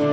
Hey,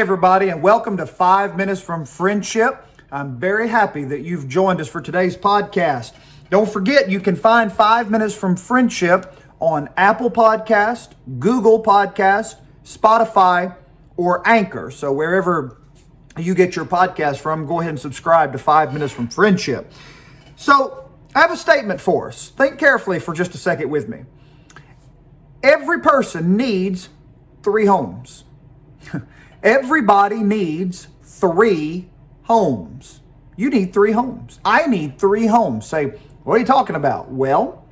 everybody, and welcome to Five Minutes from Friendship. I'm very happy that you've joined us for today's podcast. Don't forget, you can find Five Minutes from Friendship on Apple Podcast, Google Podcast, Spotify, or Anchor. So wherever you get your podcast from, go ahead and subscribe to Five Minutes from Friendship. So I have a statement for us. Think carefully for just a second with me. Every person needs three homes. Everybody needs three homes. You need three homes. I need three homes. Say, what are you talking about? Well,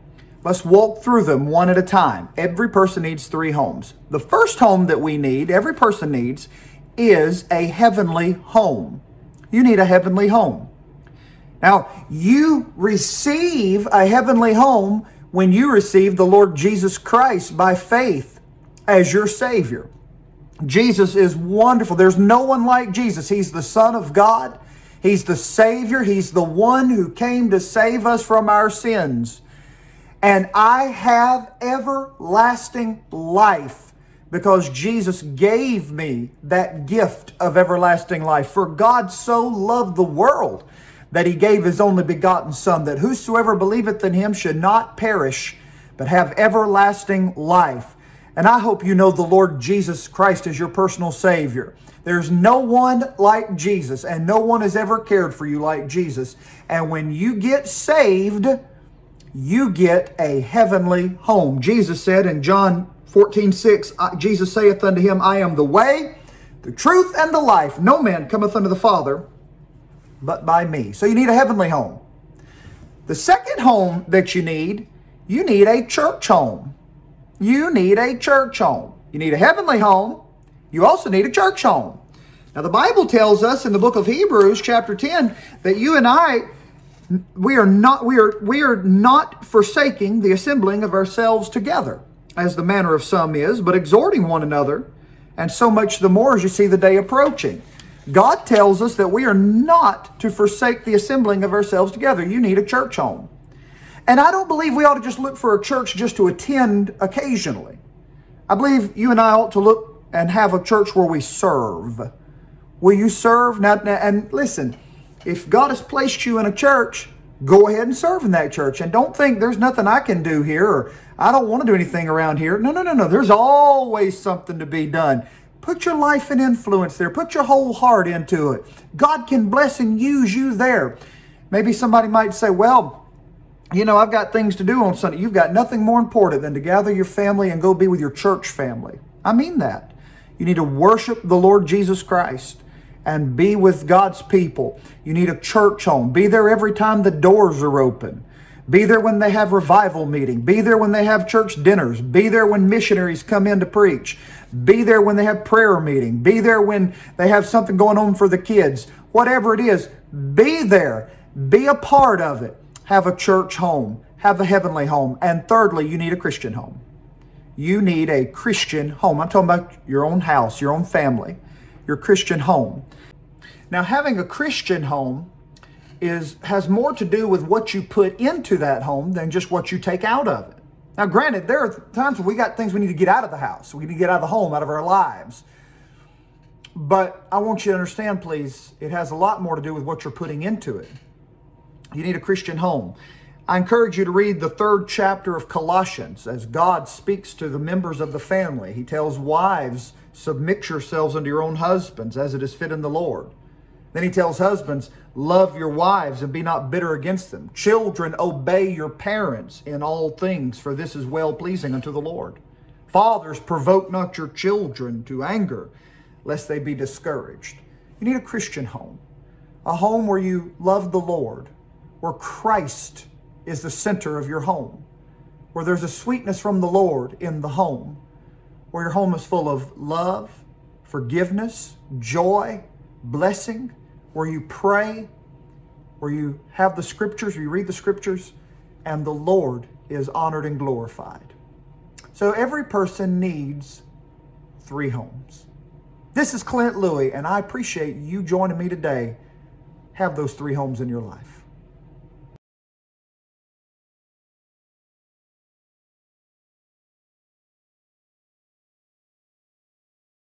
let's walk through them one at a time. Every person needs three homes. The first home that we need, every person needs, is a heavenly home. You need a heavenly home. Now, you receive a heavenly home when you receive the Lord Jesus Christ by faith as your Savior. Jesus is wonderful. There's no one like Jesus. He's the Son of God. He's the Savior. He's the one who came to save us from our sins. And I have everlasting life because Jesus gave me that gift of everlasting life. For God so loved the world that he gave his only begotten Son, that whosoever believeth in him should not perish, but have everlasting life. And I hope you know the Lord Jesus Christ as your personal Savior. There's no one like Jesus, and no one has ever cared for you like Jesus. And when you get saved, you get a heavenly home. Jesus said in John 14, 6, Jesus saith unto him, I am the way, the truth, and the life. No man cometh unto the Father but by me. So you need a heavenly home. The second home that you need, you need a church home you need a church home. You need a heavenly home. You also need a church home. Now, the Bible tells us in the book of Hebrews, chapter 10, that you and I, we are not, we are, we are not forsaking the assembling of ourselves together, as the manner of some is, but exhorting one another, and so much the more as you see the day approaching. God tells us that we are not to forsake the assembling of ourselves together. You need a church home. And I don't believe we ought to just look for a church just to attend occasionally. I believe you and I ought to look and have a church where we serve. Will you serve? Now, now and listen, if God has placed you in a church, go ahead and serve in that church. And don't think there's nothing I can do here or I don't want to do anything around here. No, no, no, no. There's always something to be done. Put your life and influence there. Put your whole heart into it. God can bless and use you there. Maybe somebody might say, well, you know, I've got things to do on Sunday. You've got nothing more important than to gather your family and go be with your church family. I mean that. You need to worship the Lord Jesus Christ and be with God's people. You need a church home. Be there every time the doors are open. Be there when they have revival meeting. Be there when they have church dinners. Be there when missionaries come in to preach. Be there when they have prayer meeting. Be there when they have something going on for the kids. Whatever it is, be there. Be a part of it have a church home, have a heavenly home. And thirdly, you need a Christian home. You need a Christian home. I'm talking about your own house, your own family, your Christian home. Now, having a Christian home is has more to do with what you put into that home than just what you take out of it. Now, granted, there are times when we got things we need to get out of the house. We need to get out of the home, out of our lives. But I want you to understand, please, it has a lot more to do with what you're putting into it. You need a Christian home. I encourage you to read the third chapter of Colossians as God speaks to the members of the family. He tells wives, submit yourselves unto your own husbands as it is fit in the Lord. Then he tells husbands, love your wives and be not bitter against them. Children, obey your parents in all things, for this is well pleasing unto the Lord. Fathers, provoke not your children to anger, lest they be discouraged. You need a Christian home, a home where you love the Lord, where Christ is the center of your home, where there's a sweetness from the Lord in the home, where your home is full of love, forgiveness, joy, blessing, where you pray, where you have the scriptures, you read the scriptures, and the Lord is honored and glorified. So every person needs three homes. This is Clint Louie, and I appreciate you joining me today. Have those three homes in your life.